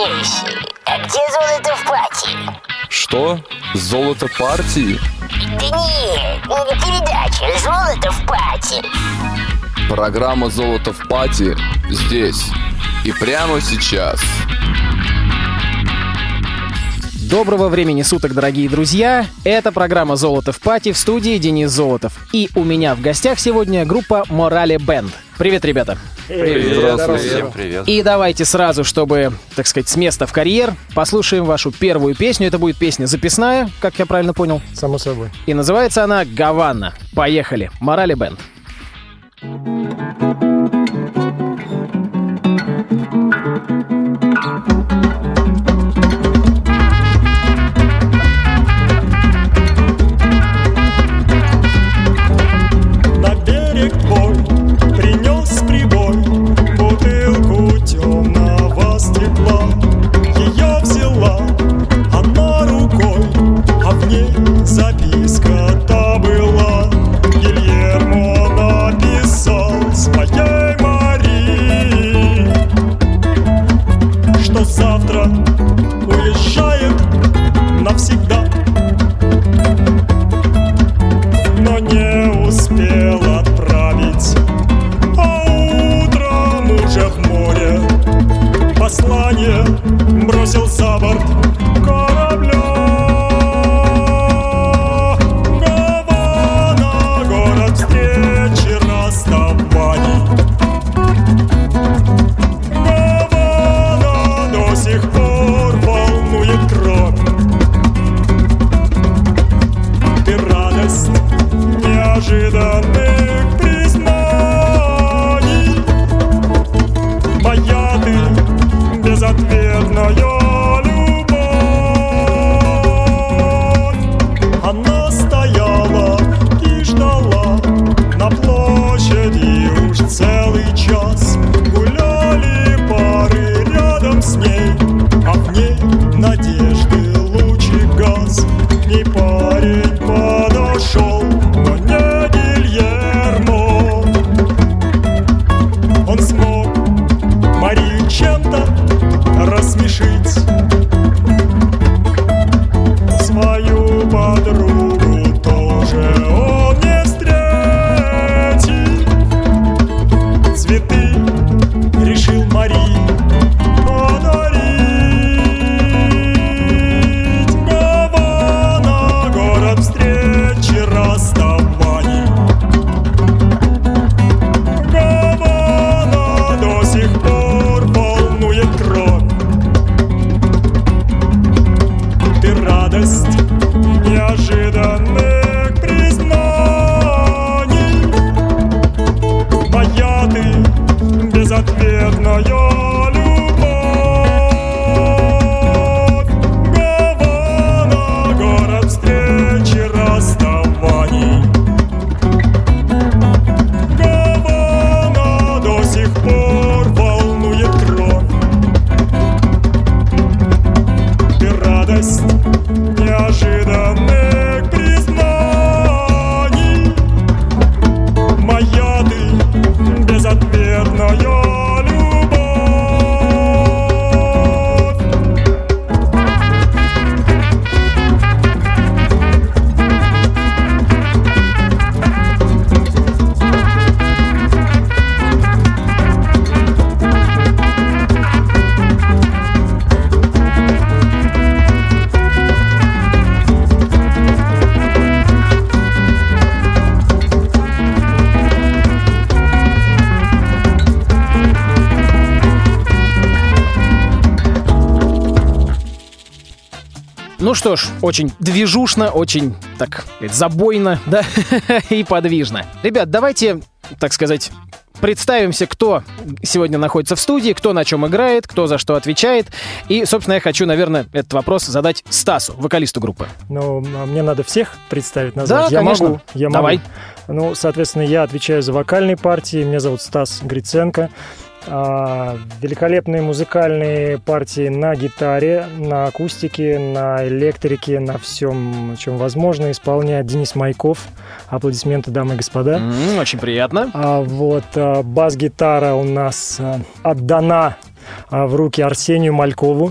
Слушай, а где золото в пати? Что? Золото партии? Да нет, не передача «Золото в пати». Программа «Золото в пати» здесь и прямо сейчас. Доброго времени суток, дорогие друзья! Это программа «Золото в пати» в студии Денис Золотов. И у меня в гостях сегодня группа «Морали Бенд». Привет, ребята! Привет, здравствуйте. Всем привет. И давайте сразу, чтобы, так сказать, с места в карьер, послушаем вашу первую песню. Это будет песня записная, как я правильно понял. Само собой. И называется она «Гавана». Поехали! Морали Бенд. На неожиданных что ж, очень движушно, очень, так сказать, забойно, да, и подвижно. Ребят, давайте, так сказать, представимся, кто сегодня находится в студии, кто на чем играет, кто за что отвечает. И, собственно, я хочу, наверное, этот вопрос задать Стасу, вокалисту группы. Ну, а мне надо всех представить, назвать. Да, я конечно. могу. Я Давай. могу. Ну, соответственно, я отвечаю за вокальные партии. Меня зовут Стас Гриценко. А, великолепные музыкальные партии на гитаре, на акустике, на электрике, на всем, чем возможно, исполняет Денис Майков. Аплодисменты, дамы и господа. М, Очень приятно. А вот а, бас-гитара у нас а, отдана в руки Арсению Малькову.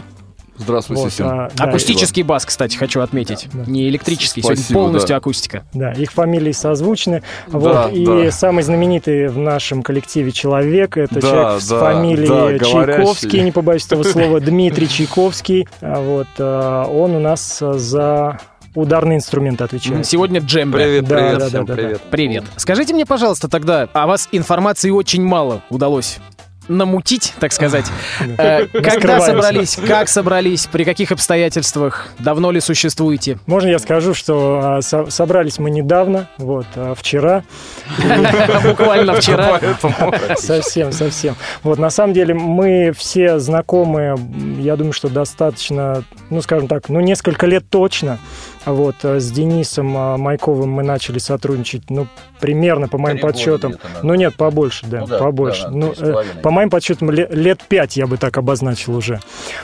Здравствуйте Вот, всем. а, да, Акустический бас, кстати, хочу отметить. Да, да. Не электрический, Спасибо, сегодня полностью да. акустика. Да, их фамилии созвучны. Да, вот, и да. самый знаменитый в нашем коллективе человек это Да, человек с да, фамилией да, Чайковский, говорящий. не побоюсь этого слова, Дмитрий Чайковский. А Вот, а, он у нас за ударные инструменты отвечает. Сегодня джембе. Привет, Да, привет да, всем, да, да, привет. Привет. Скажите мне, пожалуйста, тогда, о вас информации очень мало удалось намутить, так сказать. Э, Когда собрались, как собрались, при каких обстоятельствах, давно ли существуете? Можно я скажу, что а, со- собрались мы недавно, вот, а, вчера, Буквально вчера. совсем, совсем. Вот, на самом деле мы все знакомы, я думаю, что достаточно, ну, скажем так, ну, несколько лет точно. Вот, а, с Денисом а, Майковым мы начали сотрудничать, ну, примерно, по моим Три подсчетам. Ну, нет, побольше, да, Ну да, побольше. да, ну, э, по моим подсчетам, ле- лет пять я бы так обозначил уже.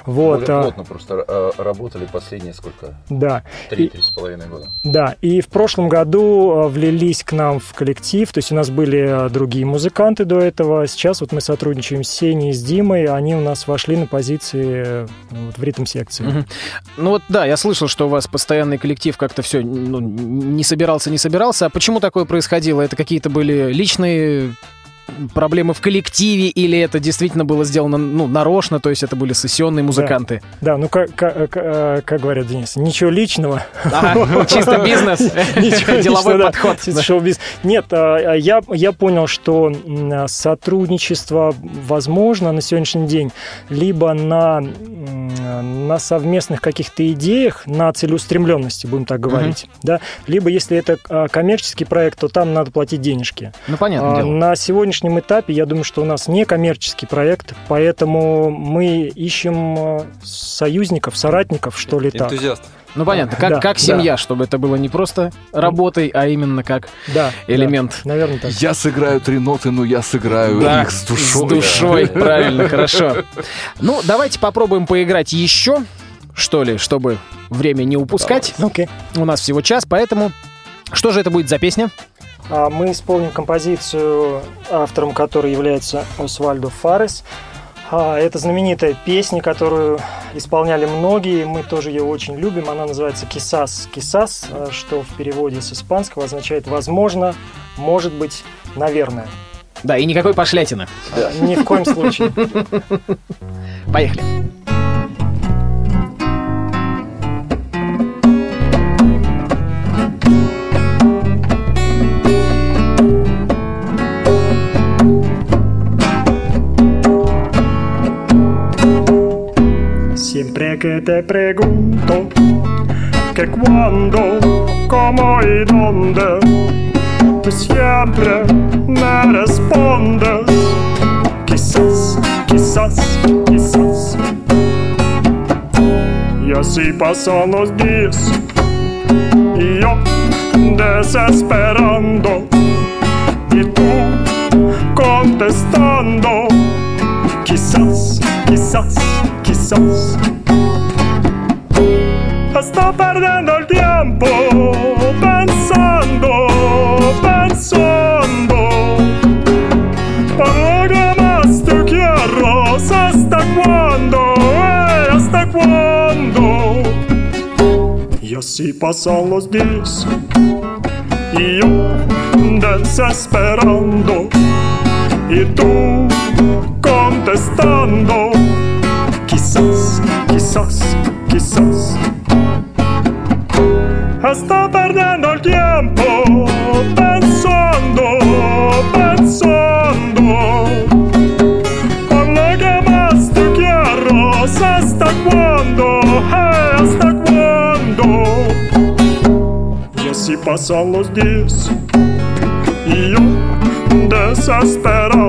Вот, Более а, плотно просто э, работали последние сколько? да. Три-три с половиной года. Да, и в прошлом году э, влились к нам в коллектив, то есть у нас были э, другие музыканты до этого, сейчас вот мы сотрудничаем с Сеней и с Димой, они у нас вошли на позиции э, вот, в ритм-секции. Мгм. Ну вот да, я слышал, что у вас постоянный коллектив как-то все ну, не собирался, не собирался. А почему такое происходило? Это какие-то были личные проблемы в коллективе или это действительно было сделано ну, нарочно, то есть это были сессионные музыканты? Да, ну как, как, э, как говорят, Денис, ничего личного. Ага, чисто бизнес, деловой да. подход. Нет, а, а я, понял, что сотрудничество возможно на сегодняшний день либо на, на совместных каких-то идеях, на целеустремленности, будем так говорить, да, либо если это а, коммерческий проект, то там надо платить денежки. Ну, понятное А, дело. Сегодняшнем этапе, я думаю, что у нас не коммерческий проект, поэтому мы ищем а, союзников, соратников, что ли так. Энтузиаст. Ну, понятно, как, да, как да. семья, чтобы это было не просто работой, а именно как Да, элемент. да, наверное, так. Я сыграю три ноты, но я сыграю Да, их с душой. С душой, правильно, хорошо. Ну, давайте попробуем поиграть еще, что ли, чтобы время не упускать. Окей. У нас всего час, поэтому... Что же это будет за песня? А Мы исполним композицию, автором которой является Освальдо Фарес. А, Это знаменитая песня, которую исполняли многие, мы тоже ее очень любим. Она называется «Кисас». «Кисас», а, что в переводе с испанского означает «возможно», «может быть», «наверное». Да, и никакой пошлятины. Ни в коем случае. Поехали. Que te pregunto que cuándo, cómo y dónde, tú siempre me respondes. Quizás, quizás, quizás. Y así pasan los días y yo desesperando y tú contestando. Quizás, quizás, quizás. Estoy perdiendo el tiempo pensando, pensando. Que más te quiero, ¿hasta cuándo? eh, ¿Hasta cuándo? Y así pasan los días y yo desesperando y tú contestando. Quizás, quizás, quizás. passa los dias e um desespero.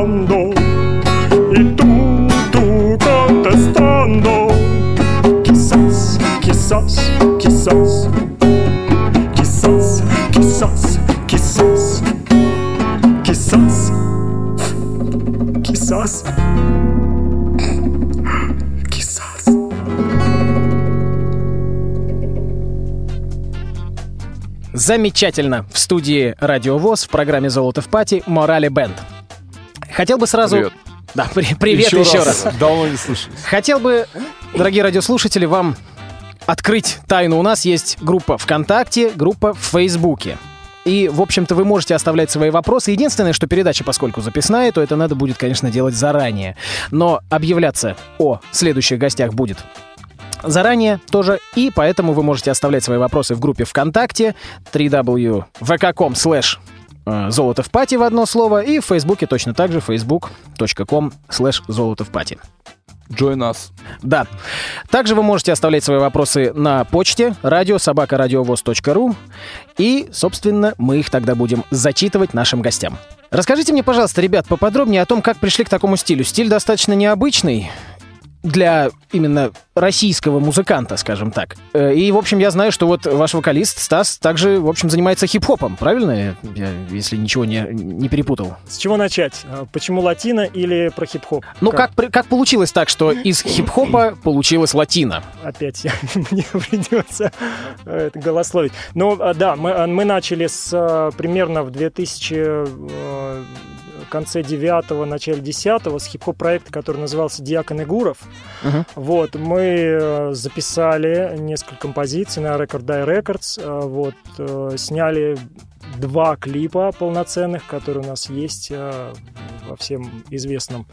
Замечательно. В студии Радио ВОЗ в программе «Золото в пати» Морали Бенд. Хотел бы сразу Привет. Да, при- привет еще, раз. Давно не слышались. Хотел бы, дорогие радиослушатели, вам открыть тайну. У нас есть группа ВКонтакте, группа в Фейсбуке. И, в общем-то, вы можете оставлять свои вопросы. Единственное, что передача, поскольку записная, то это надо будет, конечно, делать заранее. Но объявляться о следующих гостях будет заранее тоже, и поэтому вы можете оставлять свои вопросы в группе ВКонтакте www.vk.com slash э, золото в пати в одно слово, и в Фейсбуке точно так же facebook.com slash золото в пати. Join us. Да. Также вы можете оставлять свои вопросы на почте радиособакарадиовоз.ру и, собственно, мы их тогда будем зачитывать нашим гостям. Расскажите мне, пожалуйста, ребят, поподробнее о том, как пришли к такому стилю. Стиль достаточно необычный для именно российского музыканта, скажем так. Э, И, в общем, я знаю, что вот ваш вокалист Стас также, в общем, занимается хип-хопом, правильно? Я, если ничего не, не перепутал. С чего начать? А, Почему латино или про хип-хоп? Ну, как, при- как получилось так, что из хип-хопа получилось латино? Опять мне придется э, это голословить. Ну, да, мы, мы начали с примерно в 2000 э, конце 9 начале 10 с хип-хоп проекта, который назывался «Диакон Игуров». Мгм. Вот, мы э, записали несколько композиций на Record Die Records, э, вот, э, сняли два клипа полноценных, которые у нас есть э, во всем известном,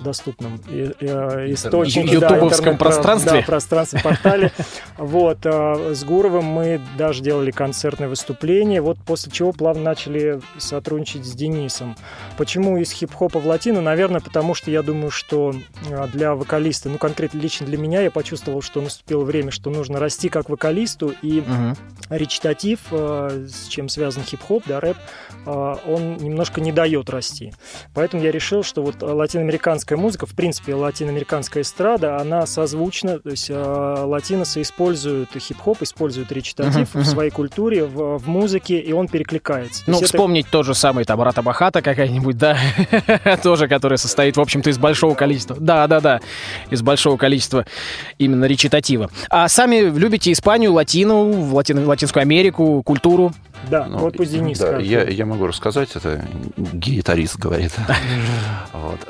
доступном и- э, источнике. да, Ютубовском интернет- пространстве. Да, пространстве, портале. Вот, э, с Гуровым мы даже делали концертное выступление, вот после чего плавно начали сотрудничать с Денисом. Почему из хип-хопа в латину? Наверное, потому что я думаю, что э, для вокалиста, ну, конкретно лично для меня, я почувствовал, что наступило время, что нужно расти как вокалисту, и Мгм. речитатив, э, с чем связан хип-хоп, да, рэп, э, он немножко не дает расти. Поэтому я решил, что вот латиноамериканская музыка, в принципе, латиноамериканская эстрада, она созвучна, то есть э, латиносы используют хип-хоп, используют речитатив в своей культуре, в, в музыке, и он перекликается. То Ну, есть это- вспомнить тот же самый там Рата Бахата какая-нибудь, да, тоже, который состоит, в общем-то, из большого количества. Да, да, да, из большого количества именно речитатива. А сами любите Испанию, латину, латин- Латинскую Америку, культуру? Да, Ну, вот пусть Денис да, скажет. я, я могу рассказать, это гитарист говорит. Вот.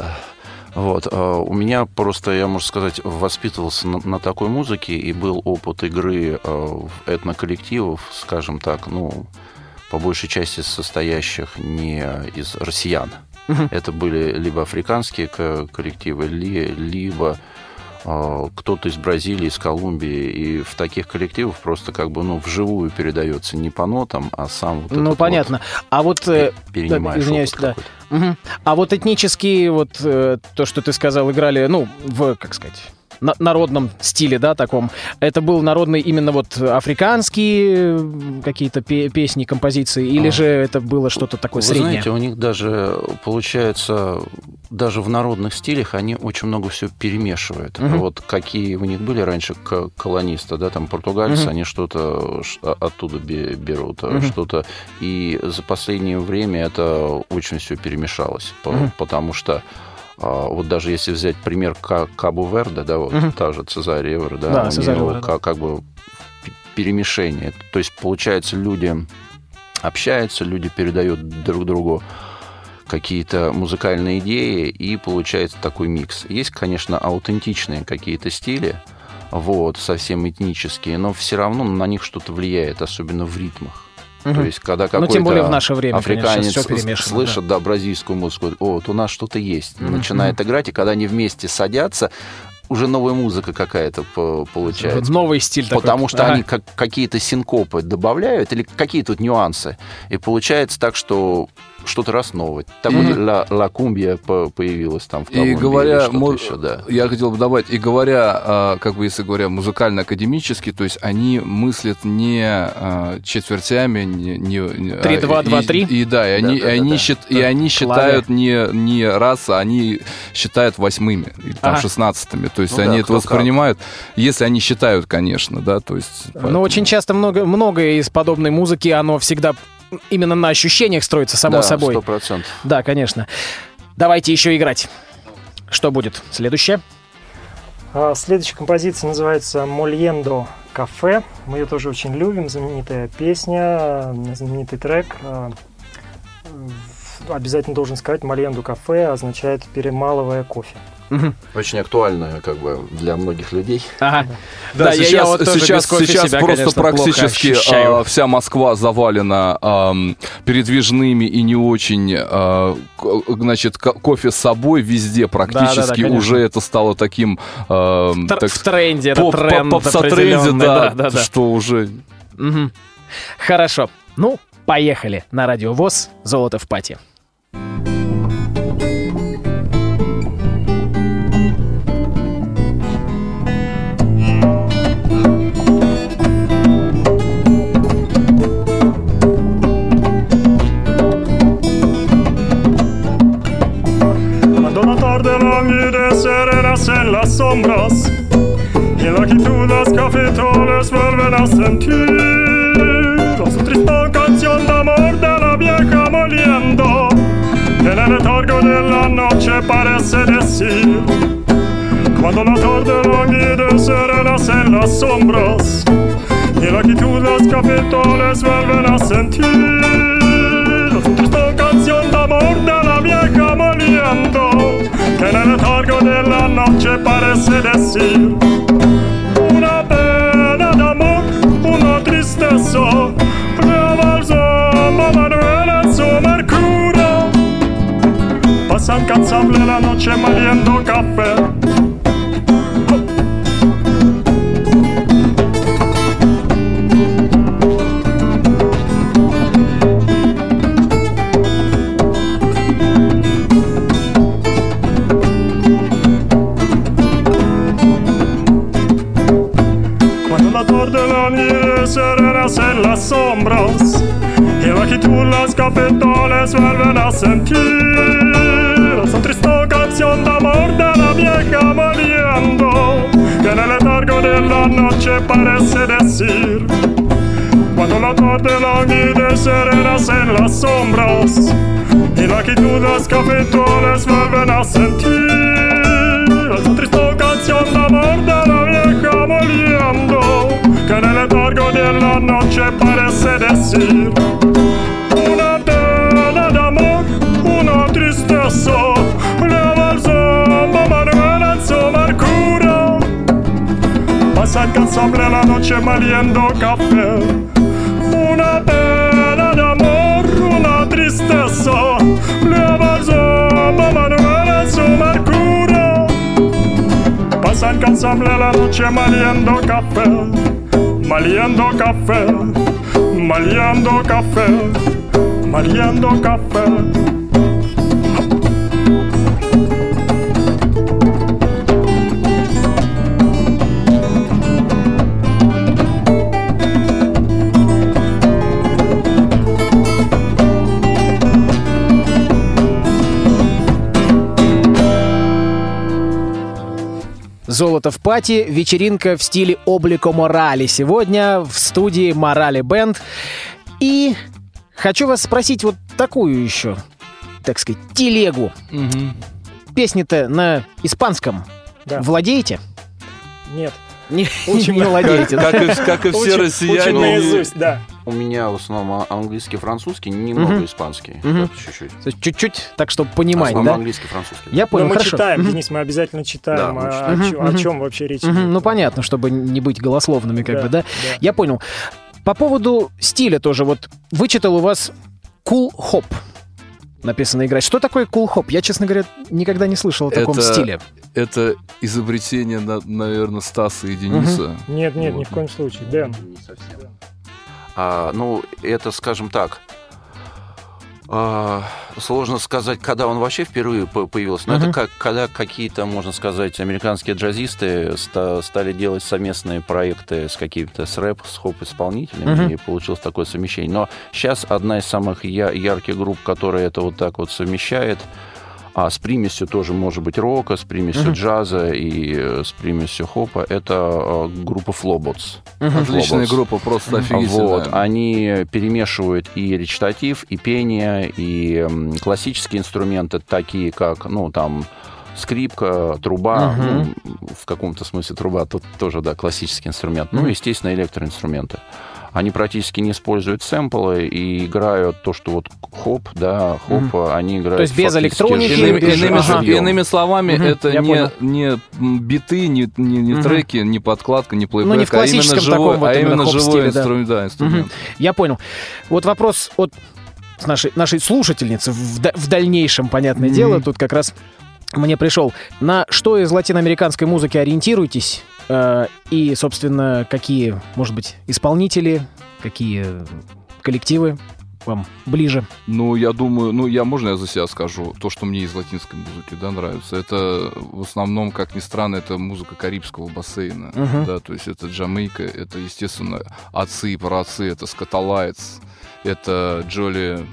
Вот. а, У меня просто, я, можно сказать, воспитывался на, на такой музыке, и был опыт игры а, в этноколлективов, скажем так, ну, по большей части состоящих не из россиян. Это были либо африканские ко- коллективы, ли- либо кто-то из Бразилии, из Колумбии. И в таких коллективах просто как бы, ну, вживую передается не по нотам, а сам вот Ну, вот понятно. А вот... э, перенимаешь извиняюсь, да. мгм. А вот этнические, вот э, то, что ты сказал, играли, ну, в, как сказать, на- народном стиле, да, таком. Это был народный именно вот африканские какие-то пе- песни, композиции, или А. же это было что-то такое Вы среднее? знаете, у них даже, получается, даже в народных стилях они очень много все перемешивают. Мгм. Вот какие у них были раньше колонисты, да, там португальцы, Мгм. они что-то а- оттуда бе- берут, Мгм. что-то. И за последнее время это очень все перемешалось, Мгм. потому что вот даже если взять пример Ка- Кабу-Верде, да, вот Мгм. та же Цезарь Эвер, да, Да, у Цезарь него Эвер, как, как бы перемешение. То есть, получается, люди общаются, люди передают друг другу какие-то музыкальные идеи, и получается такой микс. Есть, конечно, аутентичные какие-то стили, вот, совсем этнические, но все равно на них что-то влияет, особенно в ритмах. Мгм. То есть, когда Ну, какой-то тем более в наше время, африканец конечно, слышит, да. бразильскую музыку, о, вот у нас что-то есть, Мгм, начинает играть, и когда они вместе садятся, уже новая музыка какая-то по- да. получается. Новый стиль такой. Потому что Ага. они как, какие-то синкопы добавляют или какие-то вот нюансы. И получается так, что что-то раз новое. Так И- вот ла, ла кумбия по- появилась там в И Колумбии или говоря, что-то мо- еще, да. я хотел бы добавить, и говоря, а, как бы если говоря, музыкально-академически, то есть они мыслят не а, четвертями, не, не, не- Три, а, два, и- два, и- три? И, да, и они, Да, да, и они, да, счит- и они считают не, не раз, а они считают восьмыми или там Ага. шестнадцатыми. То есть Ну они да, это кто как. воспринимают, если они считают, конечно, да, то есть... Но поэтому- очень часто много, многое из подобной музыки, оно всегда именно на ощущениях строится, само да, собой. сто процентов. Да, конечно. Давайте еще играть. Что будет? Следующее? А, Следующая композиция называется «Мольендо кафе». Мы ее тоже очень любим. Знаменитая песня, знаменитый трек. А, обязательно должен сказать, Маленду кафе означает перемалывая кофе. Очень актуальная, как бы, для многих людей. Ага. Да, я- сейчас, я вот тоже сейчас, без кофе сейчас себя, просто конечно, практически а, вся Москва завалена ам, передвижными и не очень, а, ко- значит, ко- кофе с собой везде практически конечно. уже это стало таким, ам, Тр- так в тренде, это поп- тренд попса-тренде, определенный, да, да, да. что уже Мгм. Хорошо. Ну, поехали на радио ВОЗ «Золото в пати». La tarde languide serenas en las sombras. Y en la quietud las cafetoles vuelven a sentir. Su triste canción de amor de la vieja moliendo En el letargo de la noche parece decir Cuando la tarde languide serenas en las sombras. Y en la quietud las cafetoles vuelven a sentir. Su triste canción de amor de la vieja moliendo Que en el letargo de la noche parece decir Una pena de amor, una tristeza Le balsamo Manuel en su mercurio. Pasa incansable la noche moliendo café parece decir Cuando la tarde languide serenas en las sombras Y las cafetoles vuelven a sentir. Esa triste canción de amor de la vieja moliendo Que en el letargo de la noche parece decir Pasa incansable la noche moliendo café. Una pena de amor, una tristeza. Le balsamo Manuel en su mercurio Pasa incansable la noche moliendo café. Moliendo café Moliendo café Moliendo café пати» — вечеринка в стиле облико Морали. Сегодня в студии Морали Бенд. И хочу вас спросить вот такую еще, так сказать, телегу. Песни-то на испанском Да. владеете? Нет. Не, Учим не владеете, да? как, и, как и все россияне. учим наизусть, да. У меня в основном а- английский, французский, немного Мгм. испанский. Так, чуть-чуть. То есть Чуть-чуть, так чтобы понимать, основном да? английский, французский. Я Но понял, мы хорошо. читаем. Денис, мы обязательно читаем. Да, мы а читаем. о, Мгм, о чем вообще речь идет? Ну, понятно, чтобы не быть голословными, как Да, бы, да? да. Я понял. По поводу стиля тоже. Вот вычитал у вас cool хоп написано играть. Что такое cool хоп? Я, честно говоря, никогда не слышал о таком Это- стиле. Это изобретение, наверное, Стаса и Дениса. Нет, нет, ни Вот. в коем случае. Дэн. А, ну, это, скажем так, а, сложно сказать, когда он вообще впервые по- появился. Но Мгм. это как, когда какие-то, можно сказать, американские джазисты ста- стали делать совместные проекты с какими-то с рэп, с хоп-исполнителями, Мгм. и получилось такое совмещение. Но сейчас одна из самых я- ярких групп, которая это вот так вот совмещает, а с примесью тоже может быть рока, с примесью Мгм. джаза и э, с примесью хопа, это э, группа Flowbots. Мгм. Отличная Flowbots. группа, просто офигительная. Вот, они перемешивают и речитатив, и пение, и классические инструменты, такие как, ну, там, скрипка, труба, Мгм. ну, в каком-то смысле труба тут тоже, да, классический инструмент, ну, Мгм. естественно, электроинструменты. Они практически не используют сэмплы и играют то, что вот хоп, да, хоп, они играют... То есть без электроники, Иными, иными- ага. иными словами, Мгм, это я не, понял. не биты, не, не, не Мгм. треки, не подкладка, не плейбэк, Ну, не в а именно живой, вот а именно живой да. инструмент, да, инструмент. Я понял. Вот вопрос от нашей, нашей слушательницы в, да- в дальнейшем, понятное Мгм. дело, тут как раз мне пришел. На что из латиноамериканской музыки ориентируетесь? Э, и, собственно, какие, может быть, исполнители, какие коллективы вам ближе? Ну, я думаю, ну, я, можно я за себя скажу? То, что мне из латинской музыки, да, нравится, это в основном, как ни странно, это музыка Карибского бассейна, Мгм. да, то есть это Джамайка, это, естественно, отцы и праотцы, это Скаталайтс, это Джоли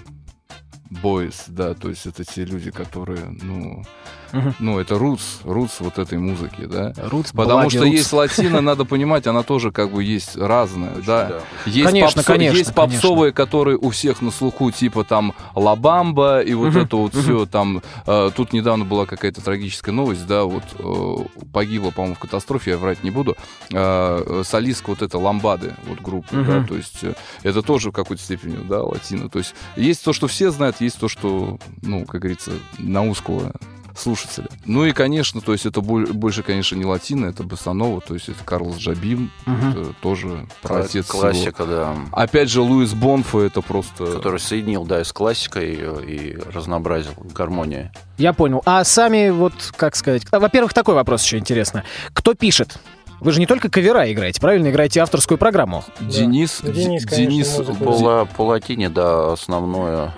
Бойс, да, то есть это те люди, которые, ну, Мгм. ну, это рутс, рутс вот этой музыки, да. Рутс, Потому что рутс. есть латина, надо понимать, она тоже как бы есть разная, да. Есть, Конечно, попсо- конечно, есть попсовые, которые у всех на слуху, типа там Лабамба и вот это вот все там. э, тут недавно была какая-то трагическая новость, да, вот э, погибла, по-моему, в катастрофе, я врать не буду, э, солистка вот эта Ламбады, вот группа, да, то есть э, это тоже в какой-то степени, да, латина. То есть есть то, что все знают, есть то, что, ну, как говорится, на узкого слушателя. Ну и, конечно, то есть это боль- больше, конечно, не латина, это басанова, то есть это Карлос Джабим, Мгм. это тоже про Кла- отец его. Классика, да. Опять же, Луис Бонфо это просто... Который соединил, да, с классикой и разнообразил гармонию. Я понял. А сами, вот, как сказать... а, Во-первых, такой вопрос еще интересно. Кто пишет? Вы же не только кавера играете, правильно? Играете авторскую программу. Денис, Ну, Денис, Д- конечно, Денис По, по латине, да, основное,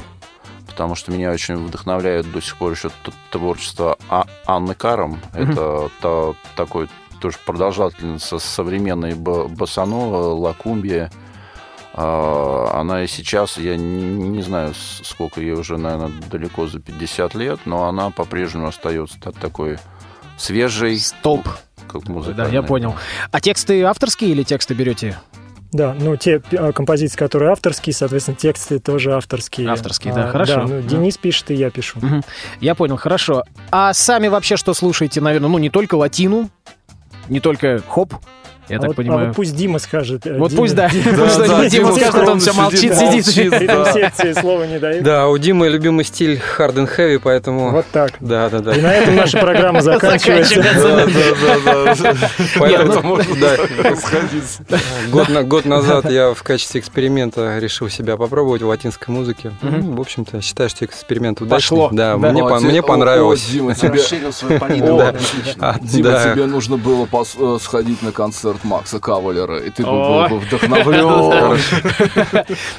потому что меня очень вдохновляет до сих пор еще творчество А- Анны Каром. Это та- такой тоже продолжательница современной б- босанова, лакумбия. А, Она и сейчас, я не, не знаю, сколько ей уже, наверное, далеко за 50 лет, но она по-прежнему остается та- такой свежей, Столб. как Да, музыкальной. я понял. А тексты авторские или тексты берете? Да, ну те э, композиции, которые авторские, соответственно, тексты тоже авторские. Авторские, да, хорошо. Да, ну, Да. Денис пишет, и я пишу. Мгм. Я понял, хорошо. А сами вообще что слушаете, наверное, ну не только латину, не только хоп, я а, так вот, а понимаю. вот пусть Дима скажет. э, Вот Дима- пусть, да. Дима- скажет, он все молчит, сидит, секции слова не дает. Да, у Димы любимый стиль hard and heavy, поэтому... Вот так. Да, да, да. И на этом наша программа заканчивается. Да, да, да, да. Поэтому, Это можно год, на- год назад я в качестве эксперимента решил себя попробовать в латинской музыке. Ну, в общем-то, считаю, что эксперимент удачный. Да. Мне, понравилось. о, Дима, тебе, Расширил свою палитру. О, Отлично. А, Дима, тебе нужно было э, сходить на концерт Макса Кавалера, и ты был бы вдохновлен.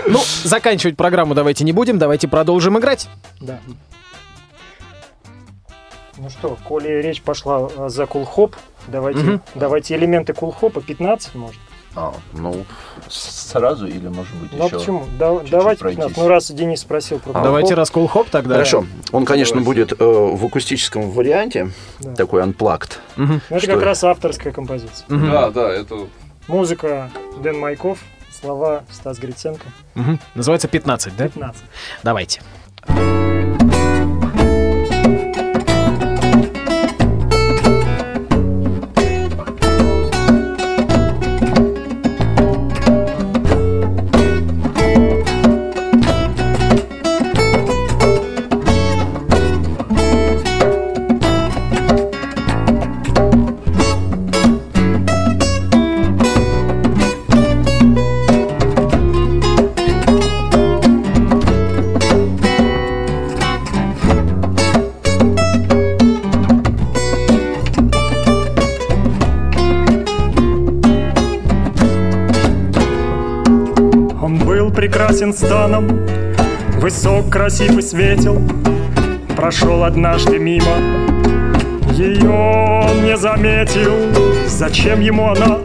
Ну, заканчивать программу давайте не будем, давайте продолжим играть. Да. Ну что, коли речь пошла э, за кулхоп, давайте, давайте элементы кулхопа 15, может. А, ну, сразу или, может быть, Ну а еще? почему? Да- чуть-чуть давайте пройтись. 15. Ну раз Денис спросил про А. Давайте раскол хоп тогда. Хорошо. Он, конечно, будет э, в акустическом варианте, Да. такой unplugged. Мгм. ну, это что- как раз авторская композиция. Мгм. Да, да, это... Музыка Дэн Майков, слова Стас Гриценко. Мгм. Называется 15, да? 15. Давайте. Он станом, высок, красив и светел. Прошел однажды мимо, ее он не заметил. Зачем ему она?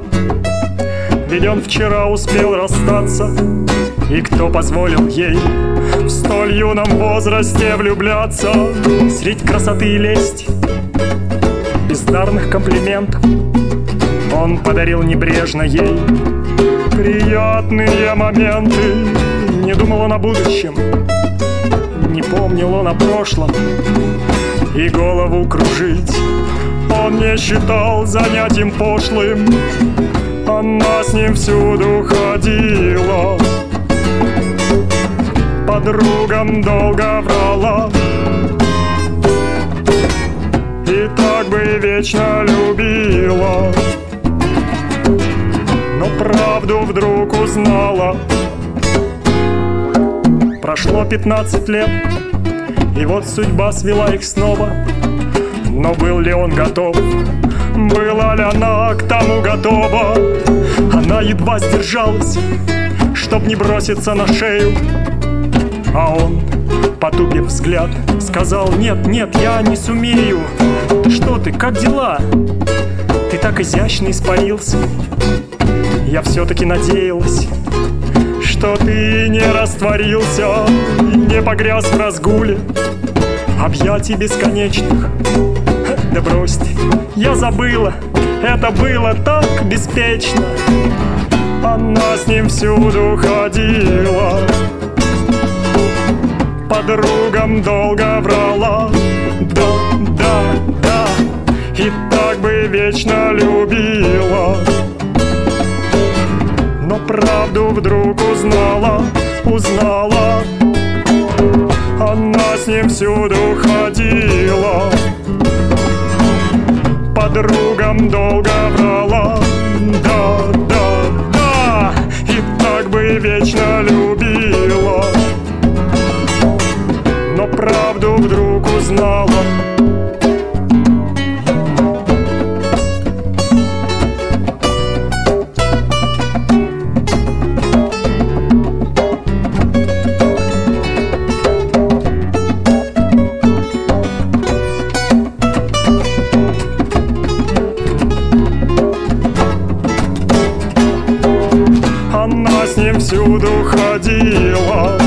Ведь он вчера успел расстаться. И кто позволил ей в столь юном возрасте влюбляться Средь красоты и лести, бездарных комплиментов Он подарил небрежно ей приятные моменты Не думал он о будущем, не помнил он о прошлом. И голову кружить он не считал занятием пошлым. Она с ним всюду ходила Подругам долго врала И так бы вечно любила. Но правду вдруг узнала Прошло 15 лет И вот судьба свела их снова Но был ли он готов? Была ли она к тому готова? Она едва сдержалась Чтоб не броситься на шею А он, потупив взгляд Сказал, нет, нет, я не сумею Ты что ты, как дела? Ты так изящно испарился Я все-таки надеялась что ты не растворился не погряз в разгуле объятий бесконечных. Да брось я забыла, это было так беспечно. Она с ним всюду ходила, подругам долго врала. Да, да, да, и так бы вечно любила правду вдруг узнала, узнала. Она с ним всюду ходила, подругам долго врала. Да, да, да, и так бы вечно любила, но правду вдруг узнала. Ходила.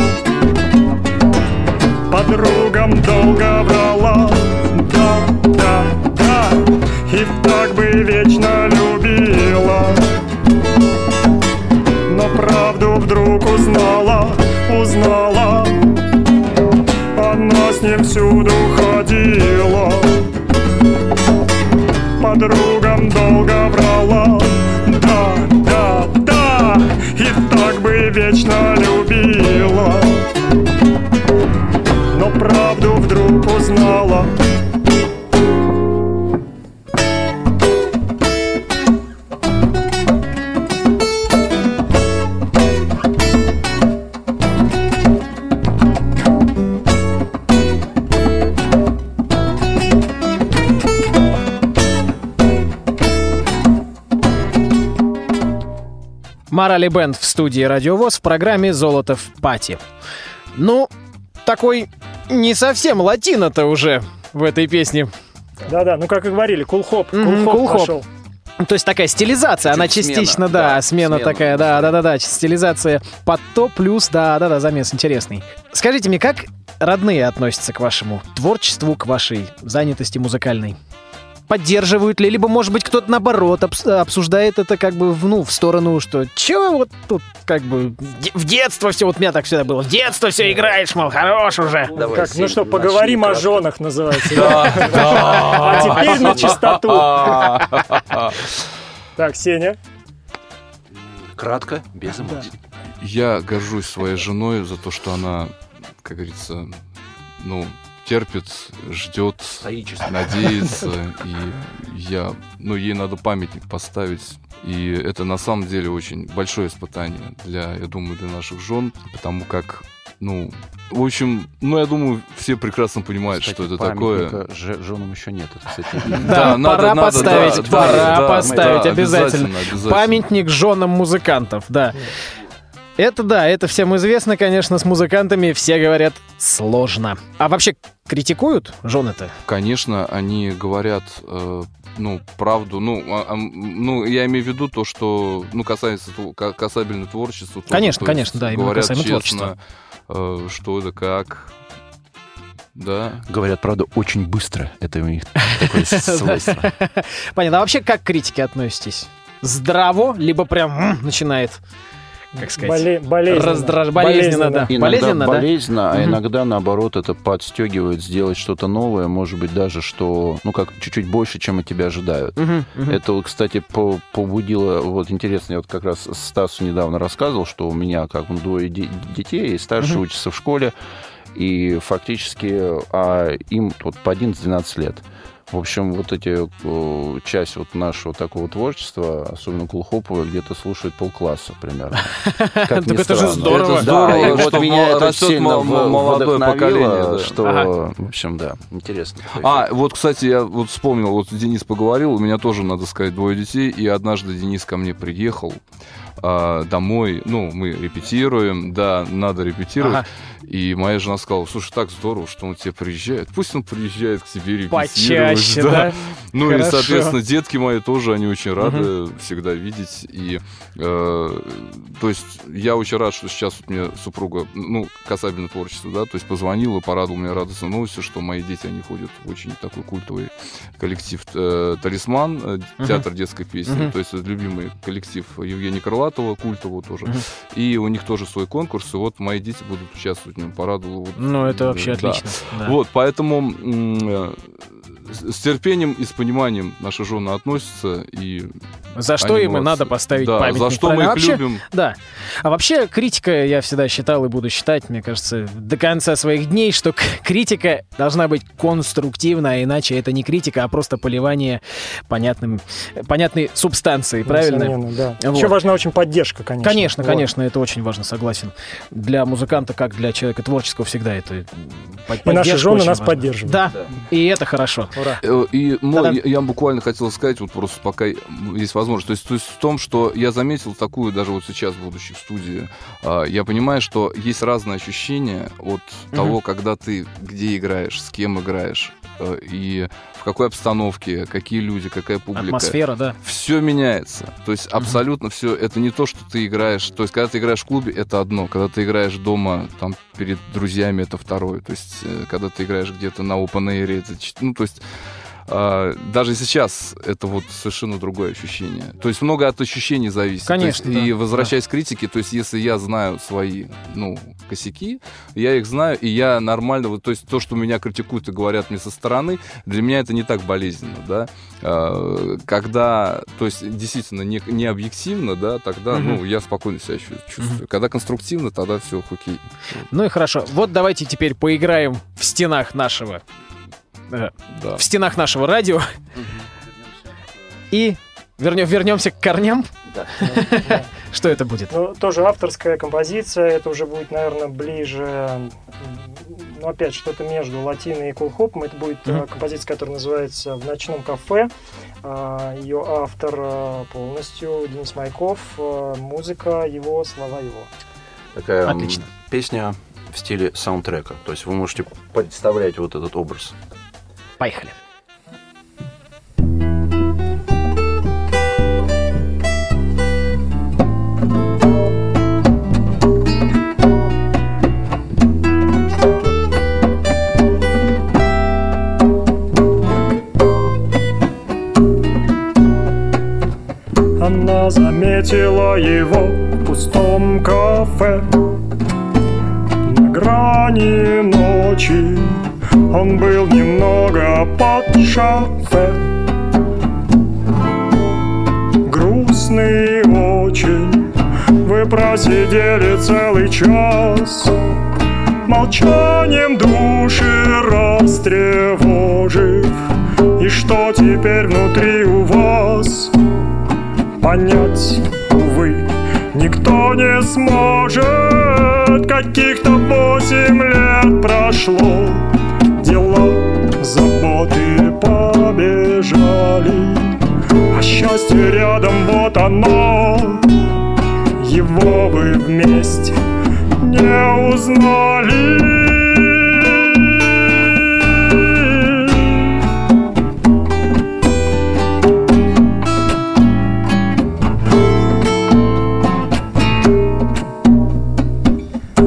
Подругам долго врала. Да, да, да. И так бы вечно любила. Но правду вдруг узнала, узнала. Она с ним всюду ходила. Подругам долго врала. Вечно Но правду вдруг узнала Морали Бенд в студии Радиовоз в программе «Золото в пати». Ну, такой не совсем латино-то уже в этой песне. Да-да, ну как и говорили, кулхоп, кулхоп пошел. То есть такая стилизация, она смена, частично, да, да, смена, смена. такая, да, да, да, да, стилизация под то плюс, да, да, да, замес интересный. Скажите мне, как родные относятся к вашему творчеству, к вашей занятости музыкальной? Поддерживают ли, либо, может быть, кто-то наоборот обс- обсуждает это как бы, в- ну, в сторону, что чё вот тут как бы в детство все, вот у меня так всегда было, в детство все играешь, мол, хорош уже. Давай, Как, ну что, поговорим о женах называется. А теперь на чистоту. Так, Сеня. Кратко, без эмоций. Я горжусь своей женой за то, что она, как говорится, ну, терпит, ждет, Стоически. надеется. И я, ну, ей надо памятник поставить. И это на самом деле очень большое испытание для, я думаю, для наших жен, потому как, ну, в общем, ну, я думаю, все прекрасно понимают, Кстати, что это такое. же- женам еще нет. Это, кстати, Да, пора поставить, пора поставить, обязательно. обязательно. Памятник женам музыкантов, да. Это да, это всем известно, конечно, с музыкантами все говорят сложно. А вообще критикуют жены-то? Конечно, они говорят, э, ну, правду. Ну, а- а, ну, я имею в виду то, что, ну, касается, касабельно творчеству. тоже, Конечно, то есть конечно, да, именно касаемо честно, э, что это как. Да. Говорят, правда, очень быстро. Это у них такое свойство. Понятно. А вообще как к критике относитесь? Здраво, либо прям начинает как сказать, Боле- болезненно. раздраж- болезненно, да. Иногда Болезненно, да? болезненно, а Мгм. иногда, наоборот, это подстегивает сделать что-то новое, может быть, даже что, ну, как чуть-чуть больше, чем от тебя ожидают. Мгм, мгм. Это, кстати, по- побудило, вот интересно, я вот как раз Стасу недавно рассказывал, что у меня как бы двое де- детей, и старший Мгм. учится в школе, и фактически а им вот по 11-12 лет. В общем, вот эти э, часть вот нашего такого творчества, особенно кулхоповая, где-то слушает полкласса примерно. Как ни это же здорово. Да, Здорово, и вот меня это сильно молодое поколение, да. что, в общем, да, интересно. А, вот, кстати, я вот вспомнил, вот Денис поговорил, у меня тоже, надо сказать, двое детей, и однажды Денис ко мне приехал а, домой, ну, мы репетируем, да, надо репетировать, Ага. и моя жена сказала, слушай, так здорово, что он к тебе приезжает, пусть он приезжает к тебе репетировать. Почаще, да? Ну Хорошо. и, соответственно, детки мои тоже, они очень рады всегда видеть. И, э, то есть, я очень рад, что сейчас вот мне супруга, ну, касательно творчества, да, то есть позвонила, порадовала меня радостной новостью, что мои дети, они ходят в очень такой культовый коллектив э, «Талисман», э, театр детской песни, Мгм. то есть любимый коллектив Евгения Крылатова, культового тоже. Мгм. И у них тоже свой конкурс, и вот мои дети будут участвовать в нем, порадовала. Вот, Ну, это вообще да. отлично. да. Вот, поэтому э, с терпением и с пониманием наши жены относятся. И, За что им и молодцы. надо поставить да, памятник. за что мы правильно? их А вообще, любим. Да. А вообще критика, я всегда считал и буду считать, мне кажется, до конца своих дней, что критика должна быть конструктивна, а иначе это не критика, а просто поливание понятным, понятной субстанцией, правильно? Несомненно, да. Вот. Еще важна очень поддержка, конечно. Конечно, Вот. конечно, это очень важно, согласен. Для музыканта, как для человека творческого, всегда это под- И наши жены очень нас важна. поддерживают. Да, и это хорошо. Ура. Э, И мой- Да-да. я, я буквально хотел сказать, вот просто пока есть возможность. То есть, то есть в том, что я заметил такую, даже вот сейчас, будучи в студии, а, я понимаю, что есть разные ощущения от Мгм. того, когда ты где играешь, с кем играешь, и в какой обстановке, какие люди, какая публика. Атмосфера, да. все меняется. То есть абсолютно все. Это не то, что ты играешь. То есть, когда ты играешь в клубе, это одно. Когда ты играешь дома, там, перед друзьями, это второе. То есть, э, когда ты играешь где-то на open air, это... Ну, то есть, даже сейчас это вот совершенно другое ощущение. То есть много от ощущений зависит. То есть, Конечно, да, и возвращаясь к критике, то есть если я знаю свои, ну, косяки, я их знаю, и я нормально, вот, то есть то, что меня критикуют и говорят мне со стороны, для меня это не так болезненно, да. А, Когда, то есть действительно не, не объективно, да, тогда, Мгм. ну, я спокойно себя чу- чувствую. Когда конструктивно, тогда все окей. Ну и хорошо. Вот давайте теперь поиграем в стенах нашего э, Да. в стенах нашего радио. И вернем, вернемся к корням. Что это будет? Ну, тоже авторская композиция, это уже будет, наверное, ближе, ну, опять, что-то между латиной и кулхопом. Это будет э, композиция, которая называется «В ночном кафе». А, Ее автор э, полностью Денис Майков, э, музыка его, слова его. Такая Отлично. песня в стиле саундтрека. То есть вы можете представлять вот этот образ. Поехали. Она заметила его в пустом кафе Он был немного под шафе. Грустный очень. Вы просидели целый час. Молчанием души растревожив. И что теперь внутри у вас? понять, увы, никто не сможет. Каких-то восемь лет прошло, счастье рядом, вот оно, его вы вместе не узнали.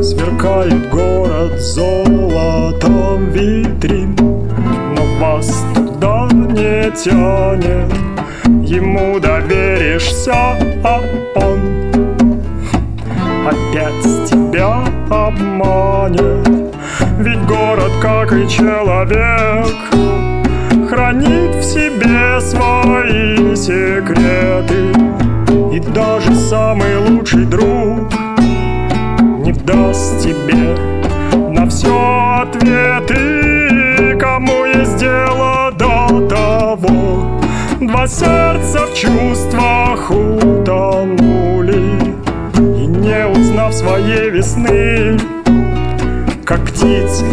Сверкает город золотом витрин Но вас туда не тянет Ему доверишься, а он опять тебя обманет. Ведь город, как и человек, хранит в себе свои секреты. И даже самый лучший друг не даст тебе на все ответы, кому есть дело до того. Два сердца птицы